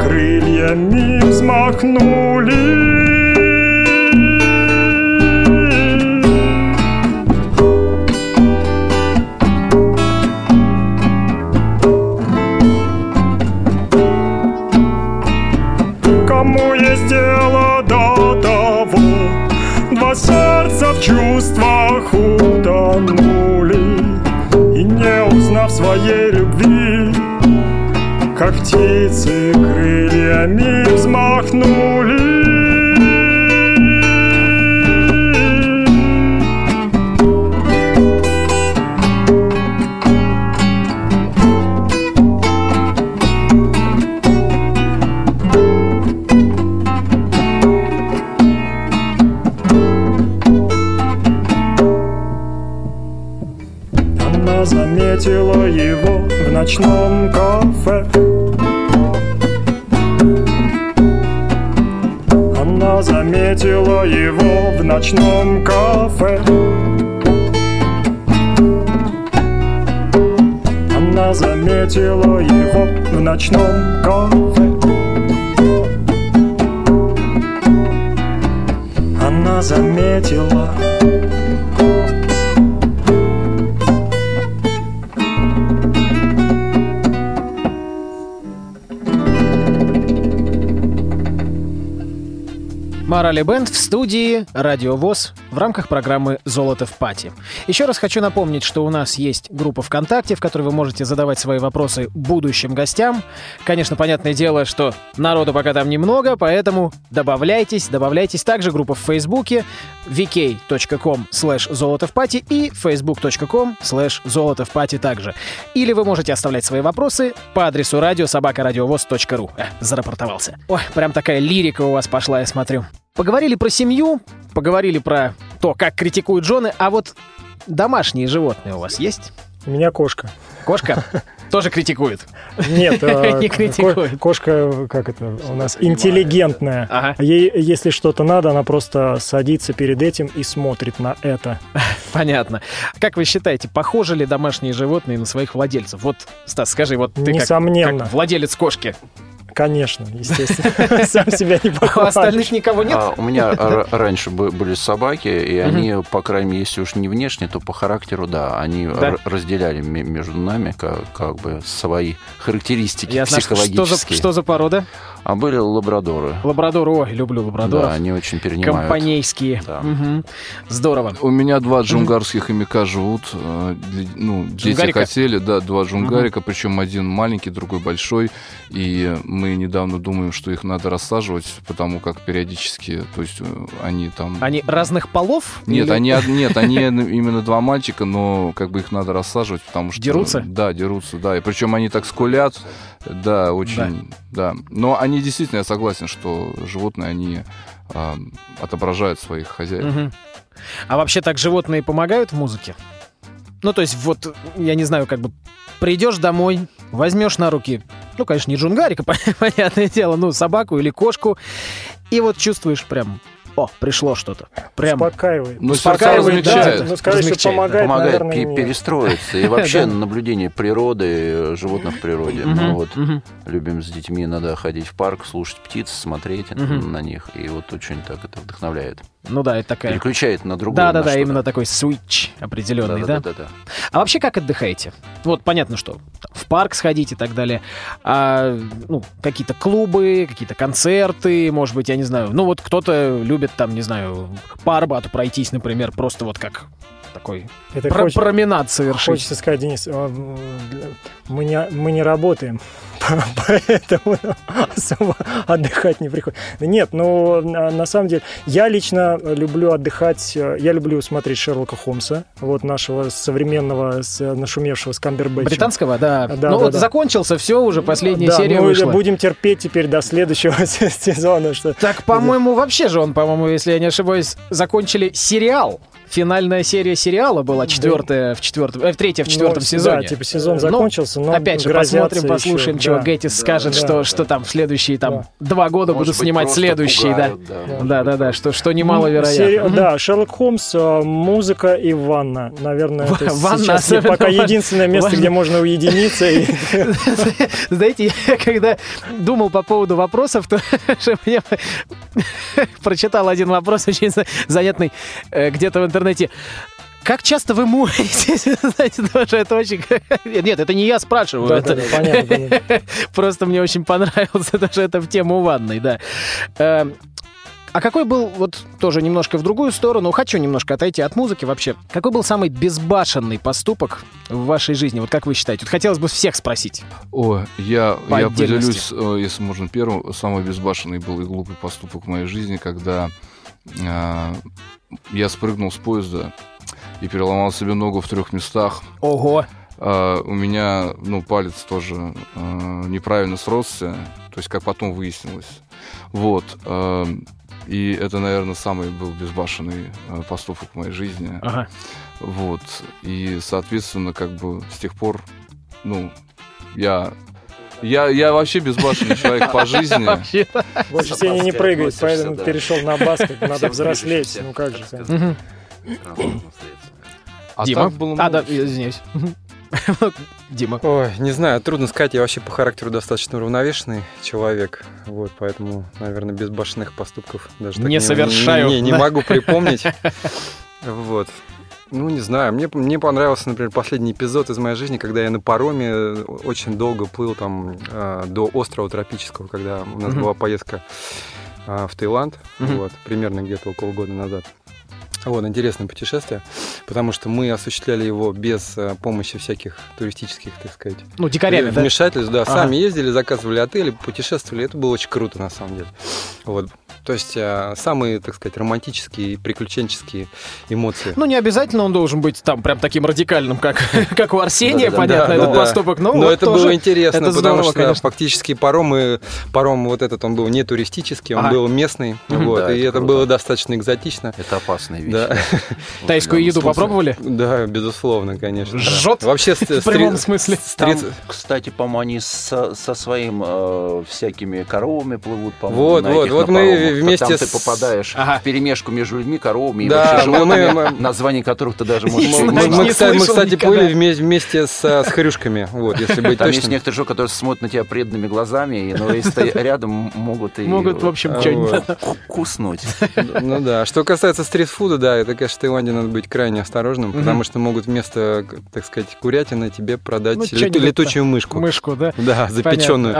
крыльями взмахнули птицы Морали Бенд в студии Радио ВОЗ в рамках программы «Золото в пати». Еще раз хочу напомнить, что у нас есть группа ВКонтакте, в которой вы можете задавать свои вопросы будущим гостям. Конечно, понятное дело, что народу пока там немного, поэтому добавляйтесь, добавляйтесь. Также группа в Фейсбуке vk.com slash золото в пати и facebook.com slash золото в пати также. Или вы можете оставлять свои вопросы по адресу радиособакарадиовоз.ру. Э, зарапортовался. Ой, прям такая лирика у вас пошла, я смотрю. Поговорили про семью, поговорили про то, как критикуют жены, а вот домашние животные у вас есть? У меня кошка. Кошка тоже критикует. Нет, э, Не критикует. Кошка, как это, у нас интеллигентная. Ага. Ей, если что-то надо, она просто садится перед этим и смотрит на это. Понятно. Как вы считаете, похожи ли домашние животные на своих владельцев? Вот, Стас, скажи, вот ты как- как владелец кошки, Конечно, естественно. Сам себя не а у похвалишь. остальных никого нет? А, у меня раньше бы- были собаки, и они, по крайней мере, если уж не внешне, то по характеру, да, они Да. разделяли ме- между нами как, как бы свои характеристики Ясно. Что за, психологические. что за порода? А были лабрадоры. Лабрадор, ой, люблю лабрадоров. Да, они очень перенимают. Компанейские. Да. Здорово. У меня два джунгарских хомяка живут. э, Ну, дети Джунгарика? хотели, да, два джунгарика, причем один маленький, другой большой. И мы недавно думаем, что их надо рассаживать, потому как периодически, то есть э, они там... Они разных полов? Нет, Или- они нет, они именно два мальчика, но как бы их надо рассаживать, потому что Дерутся? Да, дерутся, да, и причем они так скулят, да, очень, да. Но они действительно, я согласен, что животные они а, отображают своих хозяев. Мгм. А вообще так животные помогают в музыке? Ну, то есть, вот, я не знаю, как бы придешь домой, возьмешь на руки, ну, конечно, не джунгарика, понятное дело, ну, собаку или кошку, и вот чувствуешь прям, о, пришло что-то. Прям. Успокаивает. Ну, Успокаивает, да. Ну, сказать, что помогает, Помогает наверное, перестроиться. И вообще наблюдение природы, животных в природе. Мгм, Мы вот любим с детьми иногда ходить в парк, слушать птиц, смотреть на них. И вот очень так это вдохновляет. Ну да, это такая... Переключает на другое. Да-да-да, именно такой свитч определенный, да? Да-да-да-да. А вообще как отдыхаете? Вот понятно, что в парк сходить и так далее. А, ну, какие-то клубы, какие-то концерты, может быть, я не знаю. Ну, вот кто-то любит там, не знаю, по Арбату пройтись, например, просто вот как такой Это про- хоч- променад совершить. Хочется сказать, Денис, а, мы не, мы не работаем, поэтому особо отдыхать не приходится. Нет, ну, на самом деле, я лично люблю отдыхать, э, я люблю смотреть Шерлока Холмса, вот нашего современного, нашумевшего с Камбербэтчем. Британского, да. Да, ну да, вот да. закончился, все, уже последняя Да, серия ну, вышла. будем терпеть теперь до следующего сезона, что Так, по-моему, вообще же он, по-моему, если я не ошибаюсь, закончили сериал. Финальная серия сериала была четвертая в четвертом, э, третья в четвертом Ну, сезоне. Да, типа сезон Ну, закончился, но Опять же, посмотрим, послушаем, еще, чего да. Геттис скажет, да, что, да. что там в следующие там Да. два года Может будут быть, снимать да. пугают, да. Да. Да, да, да, что, что немаловероятно. серия- Мгм. Да, Шерлок Холмс, а, музыка и ванна. Наверное, Ва- это ванна сейчас особенно пока единственное место, Важно. где можно уединиться. Знаете, я когда думал по поводу вопросов, то что мне прочитал один вопрос очень за- занятный э, где-то в интернете. Как часто вы моетесь? Знаете, тоже это очень... Нет, это не я спрашиваю. Да, это да, да, понятно, понятно. Просто мне очень понравился даже это в тему ванной, да. Эм, А какой был, вот тоже немножко в другую сторону, хочу немножко отойти от музыки вообще. Какой был самый безбашенный поступок в вашей жизни? Вот как вы считаете? Вот хотелось бы всех спросить. О, я, По я поделюсь, э, если можно, первым. Самый безбашенный был и глупый поступок в моей жизни, когда а, я спрыгнул с поезда и переломал себе ногу в трех местах. Ого! А, у меня, ну, палец тоже а, неправильно сросся, то есть, как потом выяснилось. Вот. а, и это, наверное, самый был безбашенный поступок в моей жизни. Ага. Вот. И, соответственно, как бы с тех пор, ну, я... Я, я вообще безбашенный человек по жизни. Вообще. Больше Сеня не прыгает, поэтому перешел на бас, как надо взрослеть. Ну как же. А Дима? так было А, да, извиняюсь. Дима. Ой, не знаю, трудно сказать. Я вообще по характеру достаточно уравновешенный человек. Вот, поэтому, наверное, безбашенных поступков даже так Не совершаю, Не, не да. могу припомнить. Вот. Ну, не знаю. Мне, мне понравился, например, последний эпизод из моей жизни, когда я на пароме э, очень долго плыл там э, до острова тропического, когда у нас Мгм. была поездка э, в Таиланд. Мгм. Вот, примерно где-то около года назад. Вот, интересное путешествие, потому что мы осуществляли его без э, помощи всяких туристических, так сказать, Ну, дикарями, да? вмешательств, да, Ага. сами ездили, заказывали отели, путешествовали, это было очень круто на самом деле. Вот. То есть э, самые, так сказать, романтические и приключенческие эмоции. Ну, не обязательно он должен быть там прям таким радикальным, как, как у Арсения, Да-да-да. понятно, Да, этот да, да. поступок. Но, Но вот это тоже было интересно, это потому здорово, что конечно. фактически паромы, паром вот этот, он был не туристический, он Ага. был местный, вот, Да, и это это круто. было достаточно экзотично. Это опасная вещь. Да. Тайскую еду попробовали? Да, безусловно, конечно. да. Жжет? Вообще, В прямом смысле. Кстати, по-моему, они со, со своим э, всякими коровами плывут, по-моему, Вот, на вот, этих вот мы паромах. Вместе Там ты с- попадаешь Ага. в перемешку между людьми, коровами и Да, вообще мы- животными, мы- мы- названий которых ты даже Мы- можешь Мы, мы, не кстати, мы, кстати, никогда. были вме- вместе с, с хрюшками, вот, если быть Там есть точным. некоторые же, которые смотрят на тебя преданными глазами, и, но если ты рядом, могут и Могут, в общем, что-нибудь. куснуть. Ну да. Что касается стритфуда, да, это, конечно, в Таиланде надо быть крайне осторожным, потому что могут вместо, так сказать, курятины тебе продать Ну, летучую мышку. Мышку, да? Да, запеченную.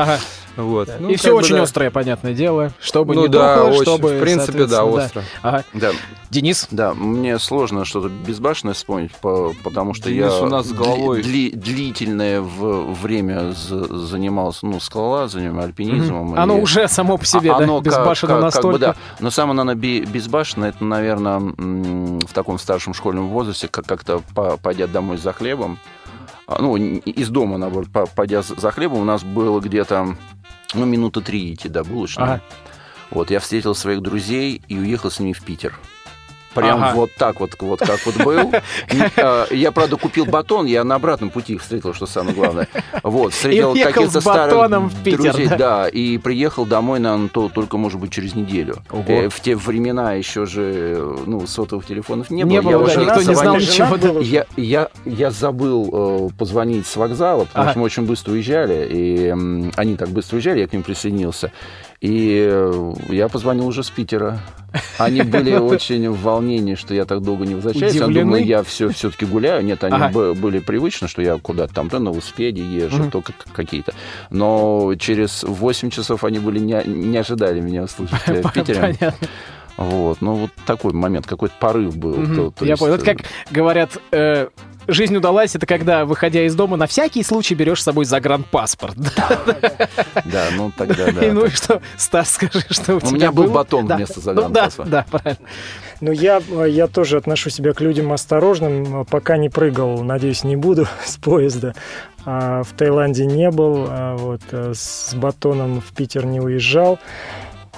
Вот. Ну, И все бы, очень да. острое, понятное дело. Чтобы Ну не да, очень. чтобы, В принципе, да, остро. Ага. Да, Денис? да, мне сложно что-то безбашенное вспомнить, по- потому что Денис я у нас с дли- головой. дли- длительное в- время занимался, ну, скалолазанием, альпинизмом. Оно и- уже само по себе, А- да, оно как- безбашенно как- как настолько. бы, да. Но самое, наверное, бе- безбашенное, это, наверное, в таком старшем школьном возрасте, как- как-то по- пойдя домой за хлебом, а, ну, из дома, наоборот, по- пойдя за хлебом, у нас было где-то, ну, минуты три идти до булочной. Ага. Вот, я встретил своих друзей и уехал с ними в Питер. Прям Ага. вот так вот, вот как вот был. Э, Я, правда, купил батон, я на обратном пути их встретил, что самое главное. Вот, встретил каких-то старых в Питер, друзей, да? да, и приехал домой, наверное, то, только, может быть, через неделю. Ого. Э, В те времена еще же, ну, сотовых телефонов не, Не было. было, Я да, уже никто не знал ничего. я, я, я забыл э, позвонить с вокзала, потому Ага. что мы очень быстро уезжали, и м, они так быстро уезжали, я к ним присоединился. И э, я позвонил уже с Питера. Они были очень в волнении, что я так долго не возвращаюсь. Я думаю, я все, все-таки гуляю. Нет, они Ага. были привычны, что я куда-то там то на велосипеде езжу, Мгм. то как- какие-то. Но через 8 часов они были не, не ожидали меня услышать э, в Питере. Понятно. Вот, ну вот такой момент, какой-то порыв был. Мгм, То- то Я есть, понял. Это э, как говорят, э, жизнь удалась, это когда, выходя из дома, на всякий случай берешь с собой загранпаспорт. Да, ну тогда да. И ну и что, Стас, скажи, что у, У тебя меня был батон Да. вместо Ну да, загранпаспорта. да, правильно. Ну, я, я тоже отношу себя к людям осторожным. Пока не прыгал, надеюсь, не буду с поезда. А, в Таиланде не был, а, вот, а, с батоном в Питер не уезжал.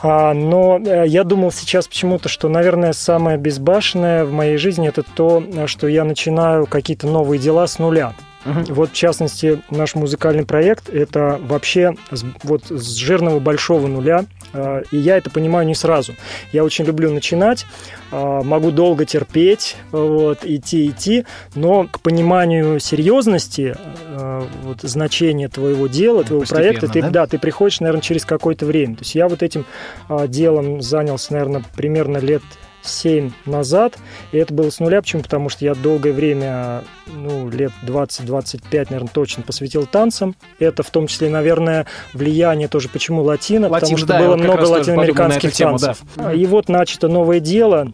А, но э, я думал сейчас почему-то, что, наверное, самое безбашенное в моей жизни это то, что я начинаю какие-то новые дела с нуля. Мгм. Вот, в частности, наш музыкальный проект – это вообще с, вот, с жирного большого нуля, э, и я это понимаю не сразу. Я очень люблю начинать, э, могу долго терпеть, вот, идти, идти, но к пониманию серьезности, э, вот, значения твоего дела, твоего Постепенно, проекта, ты, да? да, ты приходишь, наверное, через какое-то время. То есть я вот этим а, делом занялся, наверное, примерно лет 7 назад, и это было с нуля. Почему? Потому что я долгое время, ну, лет 20-25, наверное, точно посвятил танцам. Это в том числе, наверное, влияние тоже, почему латино, потому Латин, что да, было вот много латиноамериканских эту тему, да. танцев. И вот начато новое дело.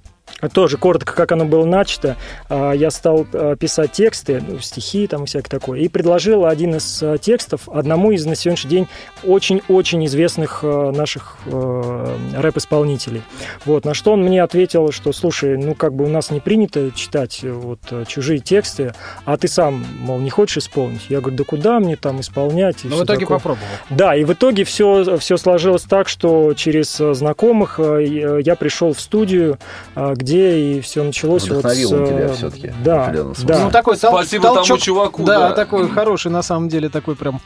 Тоже коротко, как оно было начато, а, я стал а, писать тексты, ну, стихи там всякое такое, и предложил один из а, текстов одному из на сегодняшний день очень-очень известных наших рэп-исполнителей. Вот, на что он мне ответил, что, слушай, ну, как бы у нас не принято читать э, вот чужие тексты, а ты сам, мол, не хочешь исполнить? Я говорю, да куда мне там исполнять? и Но всё в итоге такое. попробовал. Да, и в итоге все, все сложилось так, что через знакомых я- пришел в студию, э, где и все началось. вот Вдохновил с, он тебя э, всё-таки, в Да, да. Ну, такой тол- Спасибо тому толчок. чуваку, Да, да. такой хороший, на самом деле, такой прям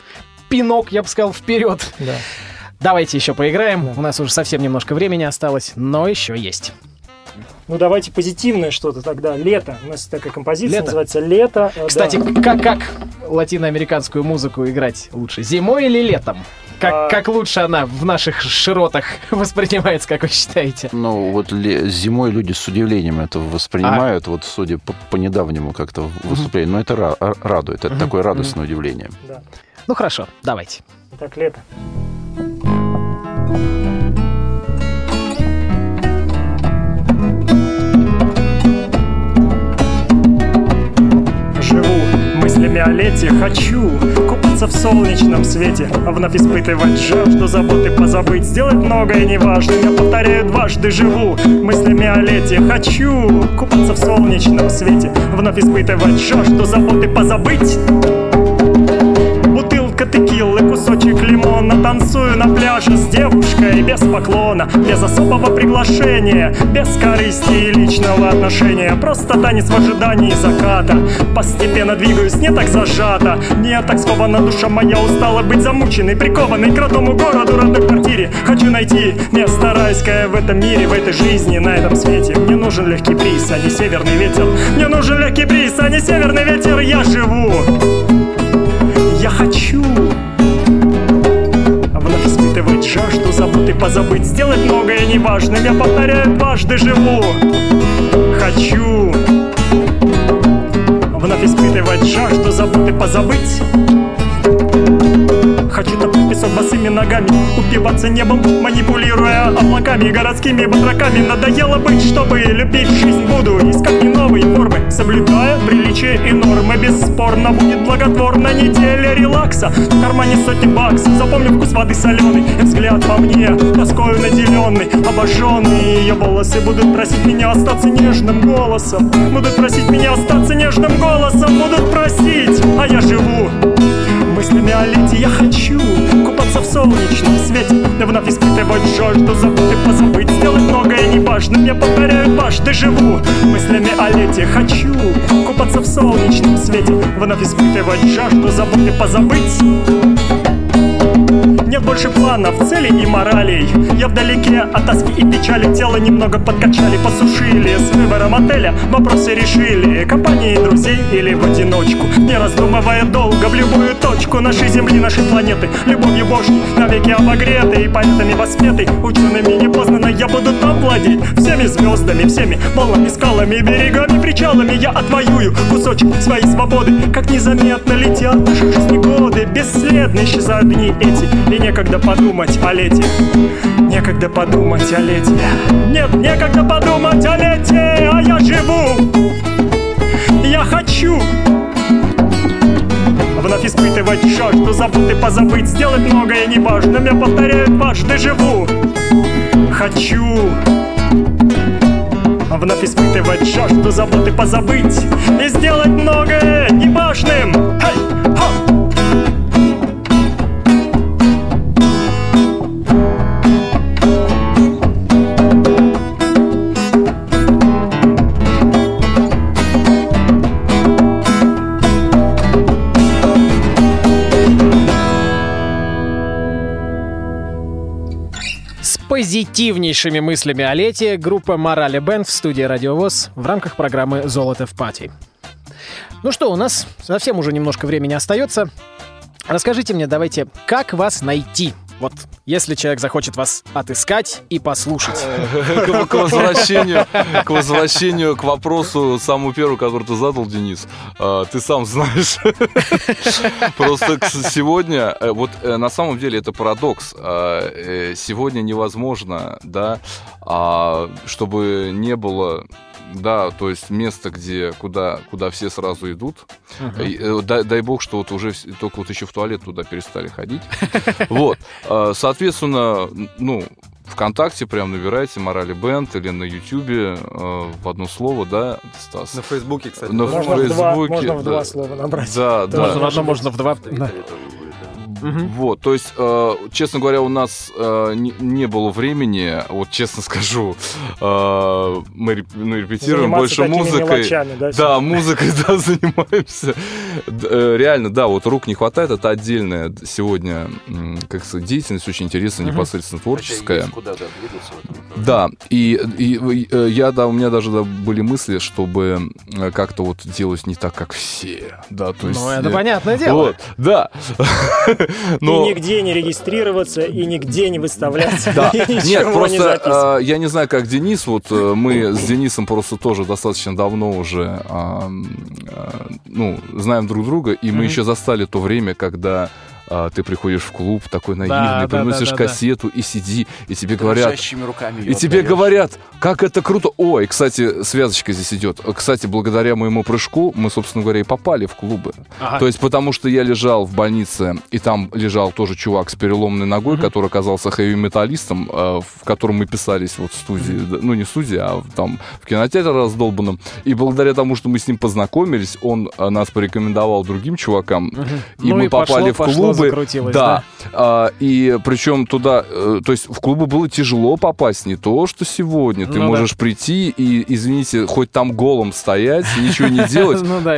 пинок, я бы сказал, вперед. да. Давайте еще поиграем. Да. У нас уже совсем немножко времени осталось, но еще есть. Ну, давайте позитивное что-то тогда. Лето. У нас такая композиция Лето. называется «Лето». Э, Кстати, да. как, как латиноамериканскую музыку играть лучше? Зимой или летом? Как, А. как лучше она в наших широтах воспринимается, как вы считаете? Ну, вот зимой люди с удивлением это воспринимают, вот судя по, по недавнему как-то выступлению. Но это ра- ра- радует, это такое радостное удивление. Да. Ну хорошо, давайте. Итак, «Лето». Мыслями хочу купаться в солнечном свете, а вновь испытывать жажду, заботы позабыть, сделать многое неважно. Я повторяю дважды, живу мыслями о лете, хочу купаться в солнечном свете, вновь испытывать жажду, заботы позабыть. Бутылка текилы, кусочек лимона Танцую на пляже с девушкой без поклона Без особого приглашения, без корысти и личного отношения. Просто танец в ожидании заката. Постепенно двигаюсь, не так зажато. Не так скована душа моя устала быть замученной Прикованной к родному городу, родной квартире. Хочу найти место райское в этом мире, в этой жизни, на этом свете. Мне нужен легкий бриз, а не северный ветер. Мне нужен легкий бриз, а не северный ветер. Я живу. Я хочу испытывать жажду, заботы позабыть. Сделать многое неважным, я повторяю, дважды живу. Хочу Вновь испытывать жажду, заботы позабыть. Хочу топить песок босыми ногами Упиваться небом, облаками Городскими батраками. Надоело быть, чтобы любить жизнь Буду. Искать не новые формы Соблюдая приличия и нормы. Бесспорно будет благотворна неделя релакса. В кармане сотни баксов Запомню вкус воды соленый. И взгляд по мне Тоскою наделенный Обожженные ее волосы Будут просить меня остаться нежным голосом. Будут просить меня остаться нежным голосом. Будут просить, а я живу. Мыслями о лете я хочу Купаться в солнечном свете Вновь испытывать жажду Забыть и позабыть. Сделать многое неважным Я повторяю дважды живу. Мыслями о лете хочу Купаться в солнечном свете. Вновь испытывать жажду Забыть и позабыть нет больше планов, целей и моралей. Я вдалеке от тоски и печали Тело немного подкачали, посушили. С выбором отеля вопросы решили Компанией друзей или в одиночку. Не раздумывая долго в любую точку Нашей земли, нашей планеты. Любовью Божьей навеки обогретой Поэтами воспетой, учеными непознанно Я буду там владеть всеми звездами Всеми волнами, скалами, берегами, причалами я отвоюю Кусочек своей свободы. Как незаметно летят наши жизни годы Бесследно исчезают дни эти И некогда подумать о лете. Некогда подумать о лете. Нет, некогда подумать о лете А я живу. Я хочу Вновь испытывать жажду Забыть и позабыть. Сделать многое неважным Я повторяю дважды живу. Хочу Вновь испытывать жажду Заботы позабыть. И сделать многое неважным. Хей! Позитивнейшими мыслями о лете группа Морали Бенд в студии Радиовоз в рамках программы «Золото в пати». Ну что, у нас совсем уже немножко времени остается. Расскажите мне, давайте, как вас найти? Вот, если человек захочет вас отыскать и послушать. К, возвращению, к возвращению к вопросу самому первому, который ты задал, Денис. А, Ты сам знаешь. Просто сегодня, э, вот э, на самом деле это парадокс. А, э, Сегодня невозможно, да, а, чтобы не было да, то есть место, где, куда, куда все сразу идут. И, э, дай, дай бог, что вот уже только вот еще в туалет туда перестали ходить. Вот. А, Соответственно, ну, ВКонтакте прям набирайте Морали Бенд или на Ютубе э, в одно слово, да, Стас? На Фейсбуке, кстати. На Можно в два, Фейсбуке, можно в да. два слова набрать. Да, да. Можно в одно, можно в два. Да. Мгм. Вот, то есть, э, честно говоря, у нас э, не, не было времени, вот честно скажу, э, мы реп- ну, репетируем Заниматься больше такими музыкой. мелочами, да, Да, музыкой, да, занимаемся. Э, Реально, да, вот рук не хватает, это отдельная сегодня, как сказать, деятельность очень интересная, непосредственно творческая. Да, и, и, э, я, да, у меня даже да, были мысли, чтобы э, как-то вот делать не так, как все, да, то есть... Ну, это понятное дело. Вот, да. И Но... нигде не регистрироваться, и нигде не выставляться. Да, и нет, не просто записывать. э, я не знаю, как Денис, вот э, мы с Денисом просто тоже достаточно давно уже, а, ну, знаем друг друга, и мы еще застали то время, когда а, ты приходишь в клуб такой наивный, да, приносишь да, да, да. кассету и сиди, и тебе говорят, руками и тебе отдаёшь. говорят, как это круто. Ой, кстати, связочка здесь идет. Кстати, благодаря моему прыжку мы, собственно говоря, и попали в клубы. Ага. То есть потому что я лежал в больнице, и там лежал тоже чувак с переломной ногой, который оказался хэви-металлистом, э, в котором мы писались вот в студии, да, ну не в студии, а там в кинотеатре раздолбанном. И благодаря тому, что мы с ним познакомились, он э, нас порекомендовал другим чувакам, и Ну мы и пошло, попали в пошло, клубы. закрутилось, да. А, и причем туда, э, то есть в клубы было тяжело попасть, не то, что сегодня. Ты Ну да. можешь прийти и, извините, хоть там голым стоять, ничего не делать. Ну да,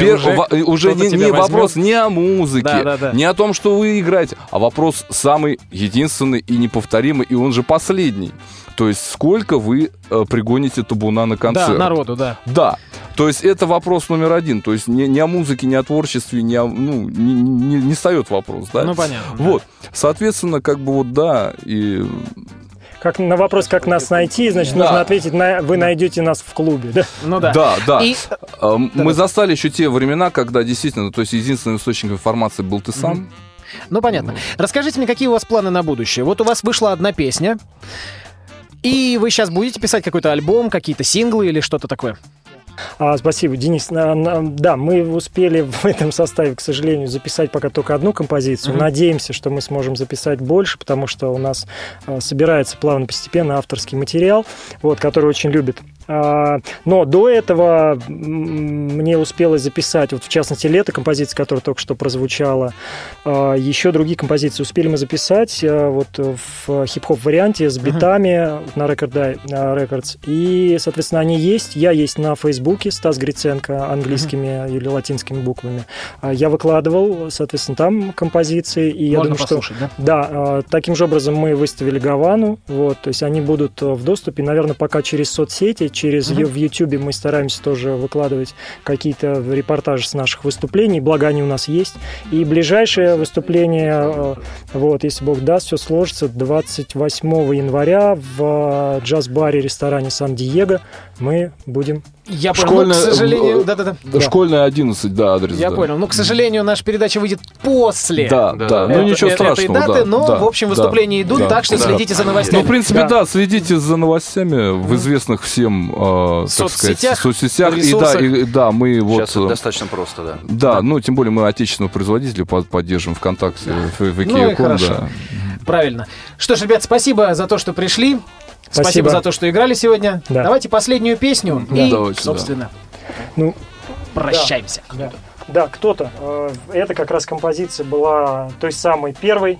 уже э, не, вопрос не о музыке, не о том, что вы играете, а вопрос самый единственный и неповторимый, и он же последний. То есть сколько вы э, пригоните табуна на концерт? Да, народу, да. Да. То есть это вопрос номер один. То есть не, не о музыке, не о творчестве, не, о- ну, не, не, не встает вопрос, да? Ну, понятно. да. Вот. Соответственно, как бы вот да, и Как на вопрос, как нас найти, значит, Да. нужно ответить, на, вы найдете нас в клубе, да? Ну да. да, да. И А, Мы застали еще те времена, когда действительно, то есть единственный источник информации был ты сам. Ну, понятно. Расскажите мне, какие у вас планы на будущее? Вот у вас вышла одна песня, и вы сейчас будете писать какой-то альбом, какие-то синглы или что-то такое? А, спасибо, Денис. Да, мы успели в этом составе, к сожалению, записать пока только одну композицию. Мгм. Надеемся, что мы сможем записать больше, потому что у нас а, собирается плавно постепенно авторский материал, вот, который очень любит. А, но до этого мне успелось записать, вот в частности, лето композиция, которая только что прозвучала, а, еще другие композиции успели мы записать а, вот в хип-хоп варианте с битами на Record а, Records. И, соответственно, они есть. Я есть на Фейсбуке, Стас Гриценко, английскими или латинскими буквами. А, Я выкладывал, соответственно, там композиции. И я Можно думаю, что да? да, таким же образом мы выставили Гавану, вот, то есть они будут э, в доступе, наверное, пока через соцсети, через ю- в Ютубе мы стараемся тоже выкладывать какие-то репортажи с наших выступлений, благо они у нас есть. И ближайшее выступление, э, вот, если Бог даст, все сложится, 28 января в э, джаз-баре, ресторане Сан-Диего мы будем Я понял, ну, к Школьная, сожалению... э, Да-да-да. Да, Школьная 11, да, адрес. Я да. понял. Ну, к сожалению, наша передача выйдет после Да, Да. да, ну это- ничего этой страшного, даты, да, но, да, в общем, да, выступления идут, да, так что да. следите за Ну, новостями. в принципе, Да. да. следите за новостями в известных всем, э, так Соцсетях, сказать, соцсетях. И да, и, да, мы вот... Сейчас это э, достаточно просто, да. Да, ну, тем более мы отечественного производителя под- поддерживаем ВКонтакте, в, в Ну и IKEA.com, хорошо. да. Правильно. Что ж, ребят, спасибо за то, что пришли. Спасибо, Спасибо. за то, что играли сегодня. Да. Давайте последнюю песню Да. и, Давайте, да. собственно, Ну, прощаемся. Да, да кто-то. Э, Это как раз композиция была той самой первой,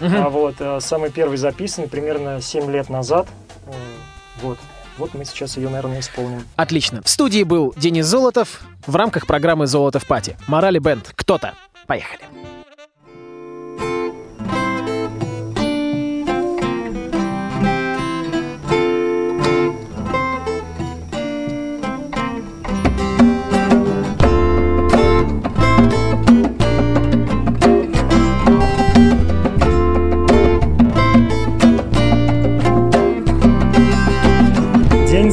а вот, э, самый первый записанный примерно 7 лет назад. Э, Вот. Вот мы сейчас ее, наверное, исполним. Отлично. В студии был Денис Золотов в рамках программы «Золото в пати». Морали Бенд. Кто-то. Поехали.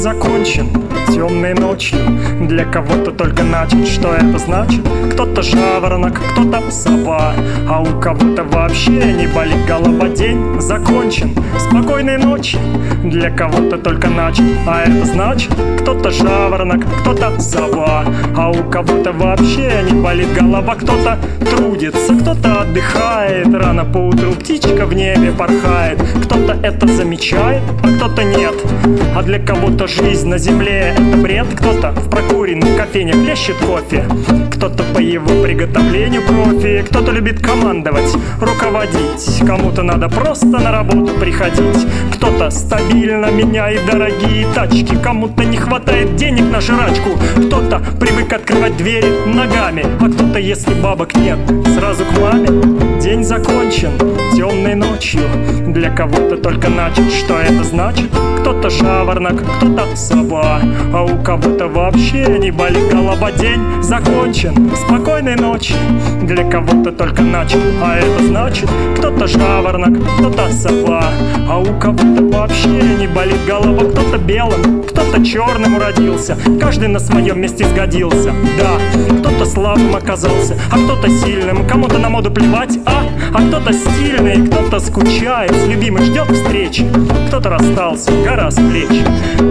Закончен темной ночью. Для кого-то только начат Что это значит? Кто-то жаворонок, кто-то сова А у кого-то вообще не болит голова. День закончен Спокойной ночи. Для кого-то только начат А это значит? Кто-то жаворонок, кто-то сова А у кого-то вообще не болит голова. Кто-то трудится, кто-то отдыхает. Рано по утру птичка в небе порхает. Кто-то это замечает, а кто-то нет. А для кого-то жизнь на земле это бред Кто-то в прокуренных кофейнях плещет кофе. Кто-то по его приготовлению профи. Кто-то любит командовать, руководить. Кому-то надо просто на работу приходить. Кто-то стабильно меняет дорогие тачки. Кому-то не хватает денег на жрачку. Кто-то привык открывать двери ногами. А кто-то, если бабок нет, сразу к маме. День закончен темной ночью. Для кого-то только начат, что это значит? Кто-то жаворонок, кто-то сова А у кого-то вообще не болит голова День закончен, спокойной ночи. Для кого-то только начат, а это значит Кто-то жаворонок, кто-то сова А у кого-то вообще не болит голова Кто-то белым, кто-то черным уродился. Каждый на своем месте сгодился. Да, кто-то слабым оказался, а кто-то сильным. Кому-то на моду плевать, а? А кто-то стильный, кто-то скучает. С любимой ждет встречи Кто-то расстался, гора с плеч.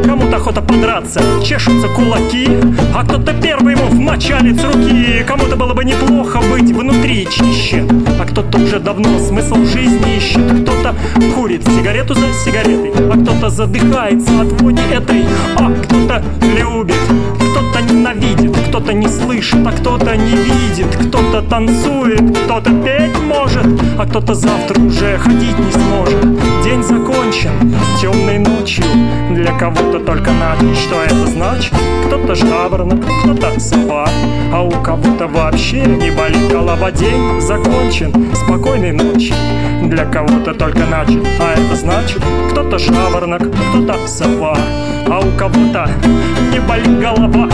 Кому-то охота подраться, чешутся кулаки. А кто-то первый ему вмочалит с руки. Кому-то было бы неплохо быть внутри чище. А кто-то уже давно смысл жизни ищет. Кто-то курит сигарету за сигаретой А кто-то задыхается от вони этой. А кто-то Кто-то не слышит, а кто-то не видит. Кто-то танцует, кто-то петь может А кто-то завтра уже ходить не сможет. День закончен темной ночью Для кого-то только начат, что это значит? Кто-то жаворонок, кто-то сова А у кого-то вообще не болит голова. День закончен спокойной ночи Для кого-то только начат, а это значит Кто-то жаворонок, кто-то сова А у кого-то не болит голова